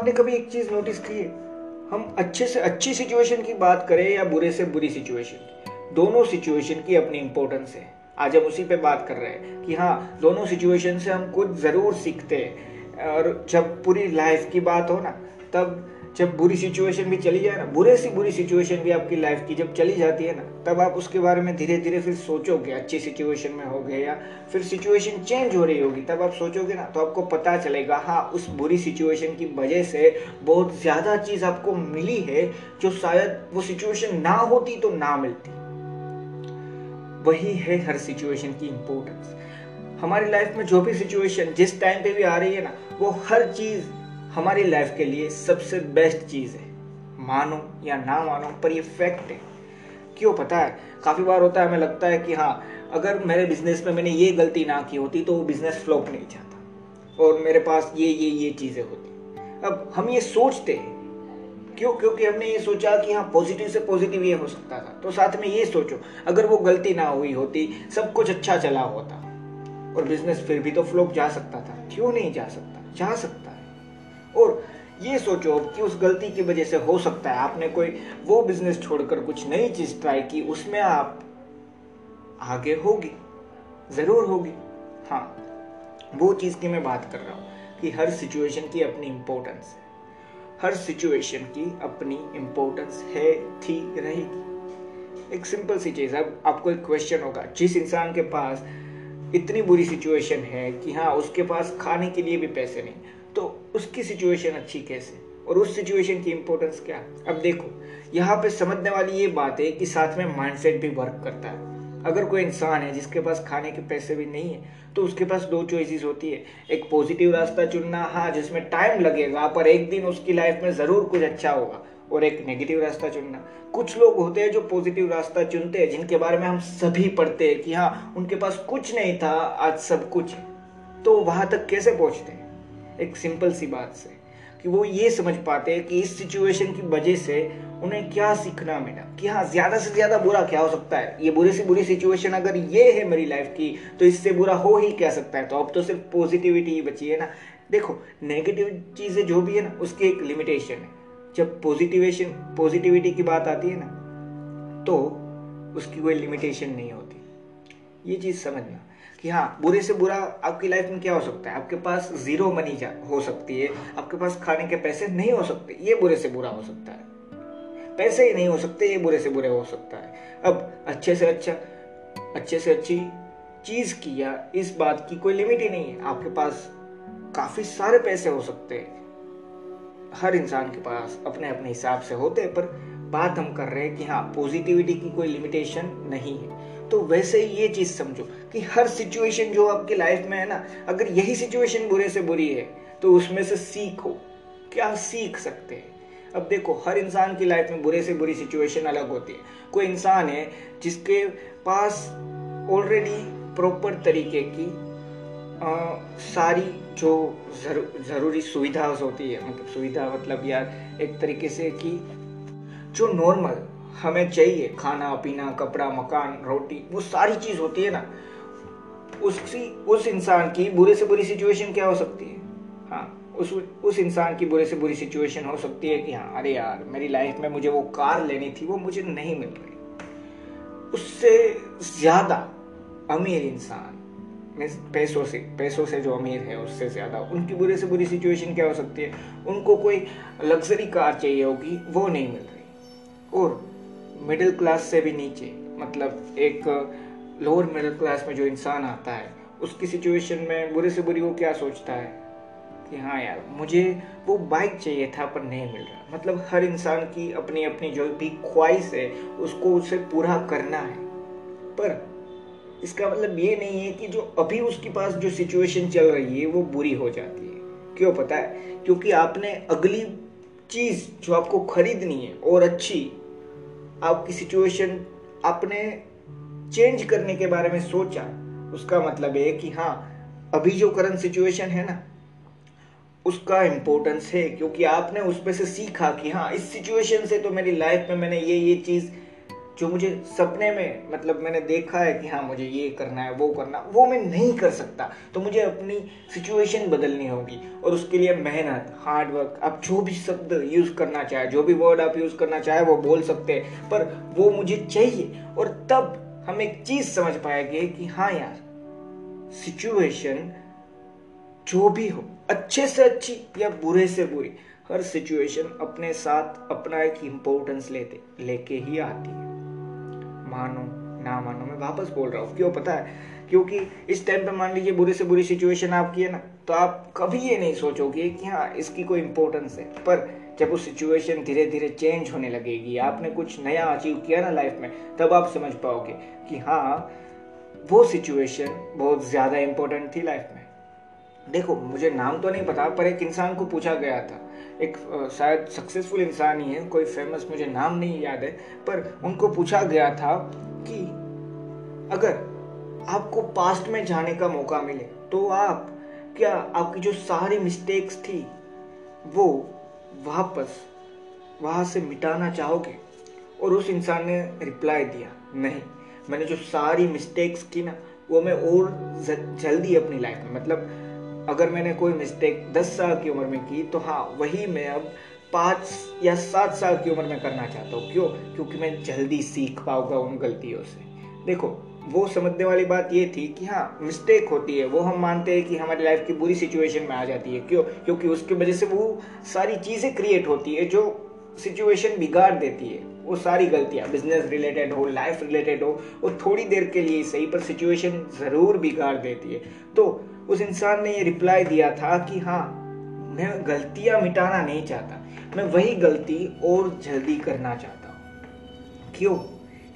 आपने कभी एक चीज़ नोटिस की है? हम अच्छे से अच्छी सिचुएशन की बात करें या बुरे से बुरी सिचुएशन दोनों सिचुएशन की अपनी इंपॉर्टेंस है। आज हम उसी पे बात कर रहे हैं कि हाँ दोनों सिचुएशन से हम कुछ ज़रूर सीखते हैं। और जब पूरी लाइफ की बात हो ना, तब जब बुरी सिचुएशन भी चली जाए ना, बुरे से बुरी सिचुएशन भी आपकी लाइफ की जब चली जाती है ना, तब आप उसके बारे में धीरे धीरे फिर सोचोगे अच्छी सिचुएशन में हो गए या फिर सिचुएशन चेंज हो रही होगी, तब आप सोचोगे ना तो आपको पता चलेगा हाँ उस बुरी सिचुएशन की वजह से बहुत ज़्यादा चीज़ आपको मिली है, जो शायद वो सिचुएशन ना होती तो ना मिलती। वही है हर सिचुएशन की इम्पोर्टेंस हमारी लाइफ में जो भी सिचुएशन जिस टाइम पे भी आ रही है ना, वो हर चीज़ हमारी लाइफ के लिए सबसे बेस्ट चीज़ है। मानो या ना मानो, पर ये फैक्ट है। क्यों पता है? काफ़ी बार होता है, हमें लगता है कि हाँ अगर मेरे बिज़नेस में मैंने ये गलती ना की होती तो वो बिज़नेस फ्लॉप नहीं जाता। और मेरे पास ये ये ये चीज़ें होती। अब हम ये सोचते हैं। क्यों? क्योंकि हमने ये सोचा कि हाँ पॉजिटिव से पॉजिटिव ये हो सकता था। तो साथ में ये सोचो, अगर वो गलती ना हुई होती, सब कुछ अच्छा चला होता, और बिज़नेस फिर भी तो फ्लॉप जा सकता था। क्यों नहीं जा सकता? जा सकता ये सोचो कि उस गलती की वजह से हो सकता है। आपने कोई वो बिज़नेस छोड़कर कुछ नई चीज़ ट्राई की, उसमें आप आगे होगी, ज़रूर होगी। हाँ वो चीज़ की मैं बात कर रहा हूँ कि हर सिचुएशन की अपनी इंपॉर्टेंस है। हर सिचुएशन की अपनी इंपॉर्टेंस है, थी, रहेगी। एक सिंपल सी चीज़, अब आपको एक क्वेश्चन होगा, जिस इंसान के पास इतनी बुरी सिचुएशन है कि हाँ उसके पास खाने के लिए भी पैसे नहीं उसकी सिचुएशन अच्छी कैसे? और उस सिचुएशन की इम्पोर्टेंस क्या? अब देखो, यहाँ पे समझने वाली ये बात है कि साथ में माइंडसेट भी वर्क करता है। अगर कोई इंसान है जिसके पास खाने के पैसे भी नहीं है तो उसके पास दो चॉइसेस होती है। एक पॉजिटिव रास्ता चुनना हाँ जिसमें टाइम लगेगा, पर एक दिन उसकी लाइफ में ज़रूर कुछ अच्छा होगा। और एक नेगेटिव रास्ता चुनना। कुछ लोग होते हैं जो पॉजिटिव रास्ता चुनते हैं, जिनके बारे में हम सभी पढ़ते हैं कि हाँ उनके पास कुछ नहीं था, आज सब कुछ तो वहाँ तक कैसे पहुँचते हैं? एक सिंपल सी बात से, कि वो ये समझ पाते हैं कि इस सिचुएशन की वजह से उन्हें क्या सीखना मिला, कि हाँ ज़्यादा से ज़्यादा बुरा क्या हो सकता है? ये बुरी से बुरी सिचुएशन अगर ये है मेरी लाइफ की तो इससे बुरा हो ही क्या सकता है? तो अब तो सिर्फ़ पॉजिटिविटी ही बची है ना। देखो नेगेटिव चीज़ें जो भी है ना, उसकी एक लिमिटेशन है। जब पॉजिटिवेशन पॉजिटिविटी की बात आती है ना तो उसकी कोई लिमिटेशन नहीं होती। ये चीज़ समझना। कि हाँ बुरे से बुरा आपकी लाइफ में क्या हो सकता है? आपके पास ज़ीरो मनी हो सकती है। आपके पास खाने के पैसे नहीं हो सकते, ये बुरे से बुरा हो सकता है। पैसे ही नहीं हो सकते, ये बुरे से बुरे हो सकता है। अब अच्छे से अच्छा अच्छे से अच्छी चीज़ की या इस बात की कोई लिमिट ही नहीं है। आपके पास काफ़ी सारे पैसे हो सकते हैं। हर इंसान के पास अपने अपने हिसाब से होते हैं, पर बात हम कर रहे हैं कि हाँ पॉजिटिविटी की कोई लिमिटेशन नहीं है। तो वैसे ही ये चीज़ समझो कि हर सिचुएशन जो आपकी लाइफ में है ना अगर यही सिचुएशन बुरे से बुरी है तो उसमें से सीखो। क्या सीख सकते हैं? अब देखो हर इंसान की लाइफ में बुरे से बुरी सिचुएशन अलग होती है। कोई इंसान है जिसके पास ऑलरेडी प्रॉपर तरीके की आ, सारी जो जरू, ज़रूरी सुविधा होती है मतलब सुविधा मतलब यार एक तरीके से कि जो नॉर्मल हमें चाहिए, खाना, पीना, कपड़ा, मकान, रोटी, वो सारी चीज़ होती है ना, उसी, उस इंसान की बुरे से बुरी सिचुएशन क्या हो सकती है? हाँ उस उस इंसान की बुरे से बुरी सिचुएशन हो सकती है कि हाँ अरे यार, मेरी लाइफ में मुझे वो कार लेनी थी, वो मुझे नहीं मिल रही। उससे ज़्यादा अमीर इंसान पैसों से पैसों से जो अमीर है, उससे ज़्यादा, उनकी बुरे से बुरी सिचुएशन क्या हो सकती है? उनको कोई लग्जरी कार चाहिए होगी, वो नहीं मिल रही। और मिडिल क्लास से भी नीचे मतलब एक लोअर मिडिल क्लास में जो इंसान आता है, उसकी सिचुएशन में बुरे से बुरी वो क्या सोचता है? कि हाँ यार, मुझे वो बाइक चाहिए था, पर नहीं मिल रहा। मतलब हर इंसान की अपनी अपनी जो भी ख्वाहिश है, उसको उसे पूरा करना है। पर इसका मतलब ये नहीं है कि जो अभी उसके पास जो सिचुएशन चल रही है, वो बुरी हो जाती है। क्यों पता है? क्योंकि आपने अगली चीज़ जो आपको खरीदनी है, और अच्छी आपकी सिचुएशन आपने चेंज करने के बारे में सोचा, उसका मतलब है कि हाँ अभी जो करंट सिचुएशन है ना, उसका इम्पोर्टेंस है, क्योंकि आपने उसमें से सीखा कि हाँ इस सिचुएशन से तो मेरी लाइफ में मैंने ये ये चीज़ जो मुझे सपने में मतलब मैंने देखा है कि हाँ मुझे ये करना है, वो करना वो मैं नहीं कर सकता। तो मुझे अपनी सिचुएशन बदलनी होगी और उसके लिए मेहनत हार्डवर्क आप जो भी शब्द यूज़ करना चाहे, जो भी वर्ड आप यूज़ करना चाहे, वो बोल सकते हैं, पर वो मुझे चाहिए। और तब हम एक चीज़ समझ पाएँगे कि हाँ यार सिचुएशन जो भी हो, अच्छे से अच्छी या बुरे से बुरी, हर सिचुएशन अपने साथ अपना एक इम्पोर्टेंस लेते, लेके ही आती है। मानो, ना मानो, मैं वापस बोल रहा हूँ। क्यों पता है? क्योंकि इस टाइम पे मान लीजिए बुरे से बुरी सिचुएशन आपकी है ना तो आप कभी ये नहीं सोचोगे कि हाँ इसकी कोई इम्पोर्टेंस है। पर जब वो सिचुएशन धीरे धीरे चेंज होने लगेगी, आपने कुछ नया अचीव किया ना लाइफ में, तब आप समझ पाओगे कि हाँ वो सिचुएशन बहुत ज़्यादा इम्पोर्टेंट थी लाइफ में। देखो, मुझे नाम तो नहीं पता, पर एक इंसान को पूछा गया था। एक शायद सक्सेसफुल इंसान ही है, कोई फ़ेमस मुझे नाम नहीं याद है, पर उनको पूछा गया था कि अगर आपको पास्ट में जाने का मौका मिले तो आप, क्या आपकी जो सारी मिस्टेक्स थी, वो वापस, वहाँ से मिटाना चाहोगे? और उस इंसान ने रिप्लाई दिया, नहीं, मैंने जो सारी मिस्टेक्स की ना, वो मैं और जल्दी अपनी लाइफ में मतलब अगर मैंने कोई मिस्टेक दस साल की उम्र में की तो हाँ वही मैं अब पाँच या सात साल की उम्र में करना चाहता हूँ। क्यों? क्योंकि मैं जल्दी सीख पाऊँगा उन गलतियों से। देखो, वो समझने वाली बात ये थी कि हाँ मिस्टेक होती है, वो हम मानते हैं कि हमारी लाइफ की बुरी सिचुएशन में आ जाती है। क्यों? क्योंकि उसकी वजह से वो सारी चीज़ें क्रिएट होती है जो सिचुएशन बिगाड़ देती है। वो सारी गलतियाँ बिज़नेस रिलेटेड हो लाइफ रिलेटेड हो, वो थोड़ी देर के लिए सही, पर सिचुएशन ज़रूर बिगाड़ देती है। तो उस इंसान ने ये रिप्लाई दिया था कि हाँ मैं गलतियाँ मिटाना नहीं चाहता। मैं वही गलती और जल्दी करना चाहता हूँ। क्यों?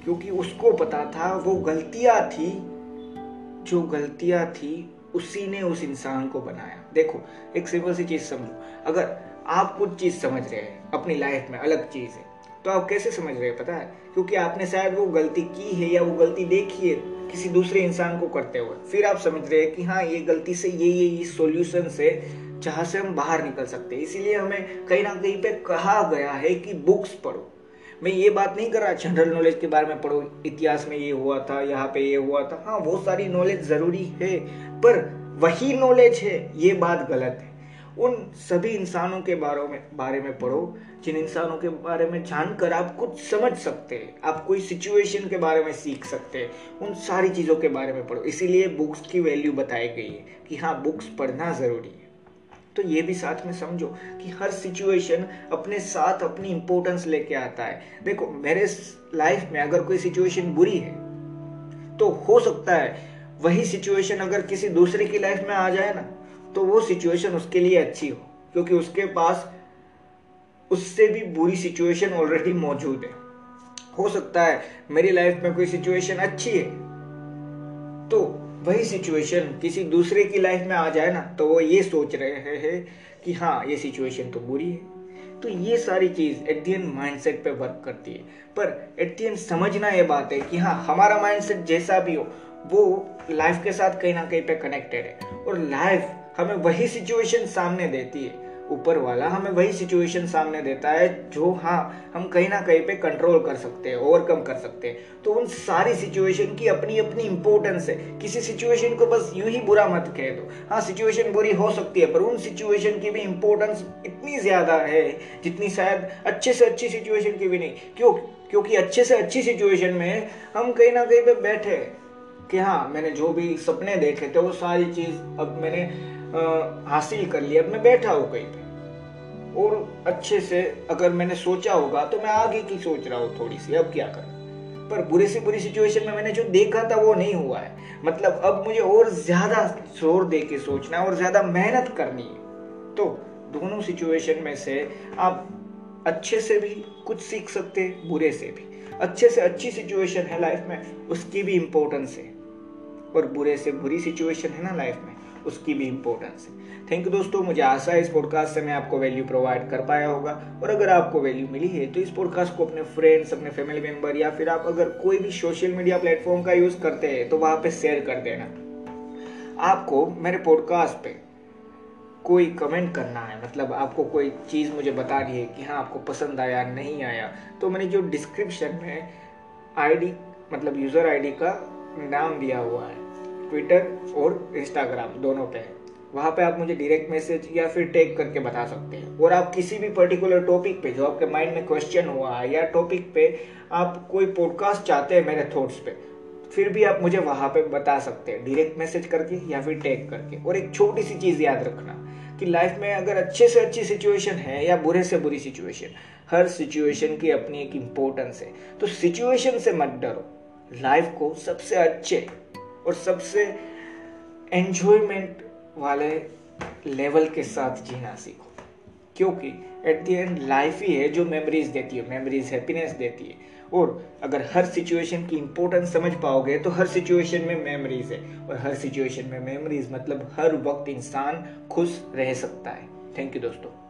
क्योंकि उसको पता था वो गलतियाँ थी, जो गलतियाँ थी, उसी ने उस इंसान को बनाया। देखो, एक सिंपल सी चीज़ समझो। अगर आप कुछ चीज़ समझ रहे हैं, अपनी लाइफ में अलग चीज़ है तो आप कैसे समझ रहे हैं पता है? क्योंकि आपने शायद वो गलती की है या वो गलती देखी है। किसी दूसरे इंसान को करते हुए। फिर आप समझ रहे हैं कि हाँ ये गलती से, ये ये ये सॉल्यूशन से जहाँ से हम बाहर निकल सकते हैं। इसीलिए हमें कहीं ना कहीं पे कहा गया है कि बुक्स पढ़ो। मैं ये बात नहीं कर रहा जनरल नॉलेज के बारे में पढ़ो। इतिहास में ये हुआ था, यहाँ पे ये हुआ था। हाँ वो सारी नॉलेज ज़रूरी है, पर वही नॉलेज है, ये बात गलत है। उन सभी इंसानों के बारे में बारे में पढ़ो, जिन इंसानों के बारे में जानकर आप कुछ समझ सकते हैं, आप कोई सिचुएशन के बारे में सीख सकते हैं, उन सारी चीज़ों के बारे में पढ़ो। इसीलिए बुक्स की वैल्यू बताई गई है कि हाँ बुक्स पढ़ना ज़रूरी है। तो ये भी साथ में समझो कि हर सिचुएशन अपने साथ अपनी इंपॉर्टेंस लेके आता है। देखो, मेरे लाइफ में अगर कोई सिचुएशन बुरी है तो हो सकता है वही सिचुएशन अगर किसी दूसरे की लाइफ में आ जाए ना तो वो सिचुएशन उसके लिए अच्छी हो, क्योंकि उसके पास उससे भी बुरी सिचुएशन ऑलरेडी मौजूद है। हो सकता है मेरी लाइफ में कोई सिचुएशन अच्छी है तो वही सिचुएशन किसी दूसरे की लाइफ में आ जाए ना तो वो ये सोच रहे हैं कि हाँ ये सिचुएशन तो बुरी है। तो ये सारी चीज़ एट दी एंड माइंडसेट पे वर्क करती है। पर एट दी एंड समझना ये बात है कि हाँ हमारा माइंडसेट जैसा भी हो, वो लाइफ के साथ कहीं ना कहीं पे कनेक्टेड है। और लाइफ हमें वही सिचुएशन सामने देती है। ऊपर वाला हमें वही सिचुएशन सामने देता है जो हाँ हम कहीं ना कहीं पे कंट्रोल कर सकते हैं ओवरकम कर सकते हैं। तो उन सारी सिचुएशन की अपनी अपनी इंपॉर्टेंस है। किसी सिचुएशन को बस यूँ ही बुरा मत कह दो। हाँ सिचुएशन बुरी हो सकती है, पर उन सिचुएशन की भी इंपॉर्टेंस इतनी ज़्यादा है, जितनी शायद अच्छे से अच्छी सिचुएशन की भी नहीं। क्यों? क्योंकि अच्छे से अच्छी सिचुएशन में हम कहीं ना कहीं पे बैठे कि हाँ मैंने जो भी सपने देखे थे, वो सारी चीज़ अब मैंने हासिल कर लिया, अब मैं बैठा हूँ कहीं पे। और अच्छे से अगर मैंने सोचा होगा तो मैं आगे की सोच रहा हूँ थोड़ी सी, अब क्या कर? पर बुरे से बुरी सिचुएशन में मैंने जो देखा था, वो नहीं हुआ है। मतलब अब मुझे और ज़्यादा ज़ोर दे के सोचना है और ज़्यादा मेहनत करनी है। तो दोनों सिचुएशन में से आप अच्छे से भी कुछ सीख सकते बुरे से भी। अच्छे से अच्छी सिचुएशन है लाइफ में, उसकी भी इम्पोर्टेंस है। और बुरे से बुरी सिचुएशन है ना लाइफ में। उसकी भी इम्पोर्टेंस है। थैंक यू दोस्तों, मुझे आशा है इस पॉडकास्ट से मैं आपको वैल्यू प्रोवाइड कर पाया होगा। और अगर आपको वैल्यू मिली है तो इस पॉडकास्ट को अपने फ्रेंड्स अपने फैमिली मेंबर या फिर आप अगर कोई भी सोशल मीडिया प्लेटफॉर्म का यूज़ करते हैं तो वहाँ पर शेयर कर देना। आपको मेरे पॉडकास्ट पे कोई कमेंट करना है मतलब आपको कोई चीज़ मुझे बतानी है कि हाँ आपको पसंद आया, नहीं आया तो मैंने जो डिस्क्रिप्शन में आईडी मतलब यूज़र आईडी का नाम दिया हुआ है। ट्विटर और इंस्टाग्राम दोनों पे है। वहाँ पे आप मुझे डायरेक्ट मैसेज या फिर टैग करके बता सकते हैं। और आप किसी भी पर्टिकुलर टॉपिक पे, जो आपके माइंड में क्वेश्चन हुआ है या टॉपिक पे आप कोई पॉडकास्ट चाहते हैं मेरे थॉट्स पे, फिर भी आप मुझे वहाँ पे बता सकते हैं। डायरेक्ट मैसेज करके या फिर टैग करके। और एक छोटी सी चीज़ याद रखना कि लाइफ में अगर अच्छे से अच्छी सिचुएशन है या बुरे से बुरी सिचुएशन हर सिचुएशन की अपनी एक इम्पोर्टेंस है। तो सिचुएशन से मत डरो। लाइफ को सबसे अच्छे और सबसे एंजॉयमेंट वाले लेवल के साथ जीना सीखो। क्योंकि एट द एंड लाइफ ही है जो मेमोरीज देती है मेमोरीज हैप्पीनेस देती है। और अगर हर सिचुएशन की इंपॉर्टेंस समझ पाओगे तो हर सिचुएशन में मेमोरीज है। और हर सिचुएशन में मेमोरीज मतलब हर वक्त इंसान खुश रह सकता है। थैंक यू दोस्तों।